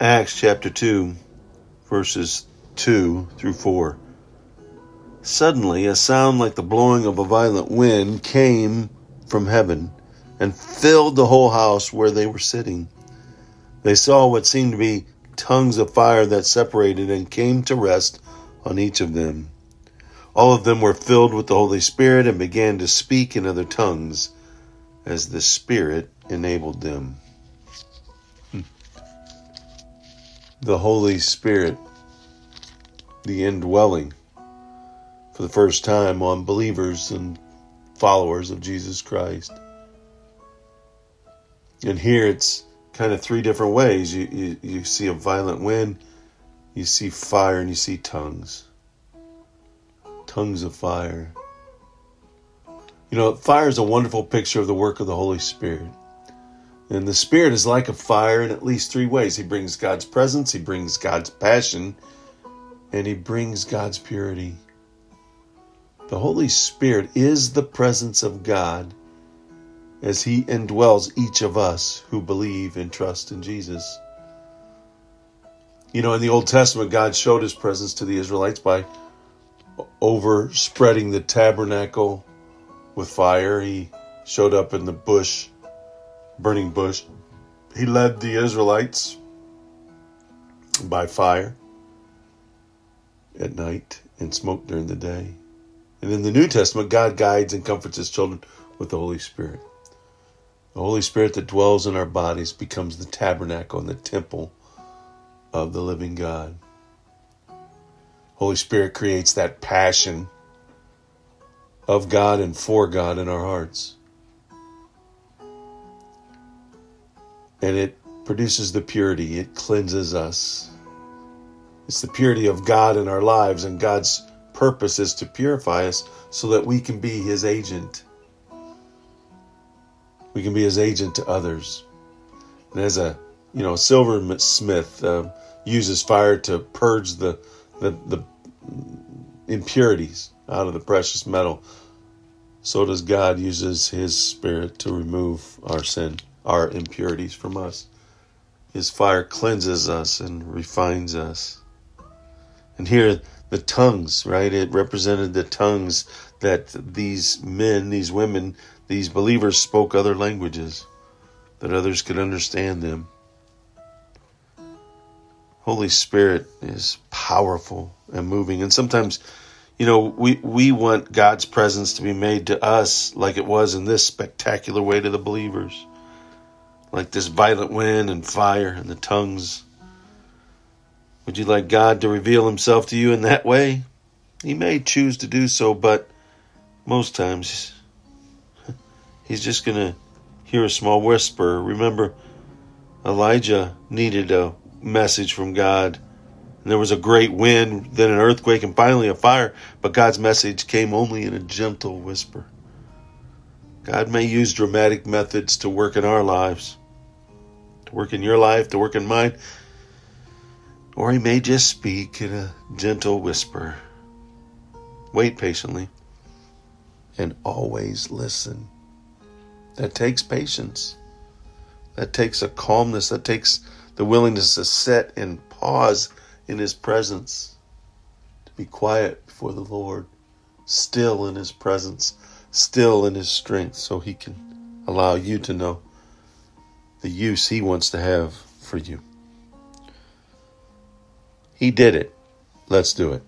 Acts chapter 2, verses 2 through 4. Suddenly, a sound like the blowing of a violent wind came from heaven and filled the whole house where they were sitting. They saw what seemed to be tongues of fire that separated and came to rest on each of them. All of them were filled with the Holy Spirit and began to speak in other tongues as the Spirit enabled them. The Holy Spirit, the indwelling, for the first time on believers and followers of Jesus Christ. And here it's kind of three different ways. You, you, you see a violent wind, you see fire, and you see tongues tongues of fire. You know, fire is a wonderful picture of the work of the Holy Spirit. And the Spirit is like a fire in at least three ways. He brings God's presence, He brings God's passion, and He brings God's purity. The Holy Spirit is the presence of God as He indwells each of us who believe and trust in Jesus. You know, in the Old Testament, God showed His presence to the Israelites by overspreading the tabernacle with fire. He showed up in the bush, burning bush. He led the Israelites by fire at night and smoke during the day. And in the New Testament, God guides and comforts his children with the Holy Spirit. The Holy Spirit that dwells in our bodies becomes the tabernacle and the temple of the living God. Holy Spirit creates that passion of God and for God in our hearts. And it produces the purity, it cleanses us. It's the purity of God in our lives, and God's purpose is to purify us so that we can be His agent. We can be His agent to others. And as a you know a silversmith uh, uses fire to purge the the, the impurities out of the precious metal, so does God uses his spirit to remove our sin, our impurities from us. His fire cleanses us and refines us. And here the tongues, right? It represented the tongues that these men, these women, these believers spoke other languages that others could understand them. Holy Spirit is powerful and moving. And sometimes, you know, we, we want God's presence to be made to us like it was in this spectacular way to the believers. Like this violent wind and fire and the tongues. Would you like God to reveal himself to you in that way? He may choose to do so, but most times he's just going to hear a small whisper. Remember, Elijah needed a message from God. And there was a great wind, then an earthquake, and finally a fire. But God's message came only in a gentle whisper. God may use dramatic methods to work in our lives, work in your life, to work in mine, or He may just speak in a gentle whisper. Wait patiently and always listen. That takes patience. That takes a calmness. That takes the willingness to sit and pause in His presence, to be quiet before the Lord, still in His presence, still in His strength, so He can allow you to know the use He wants to have for you. He did it. Let's do it.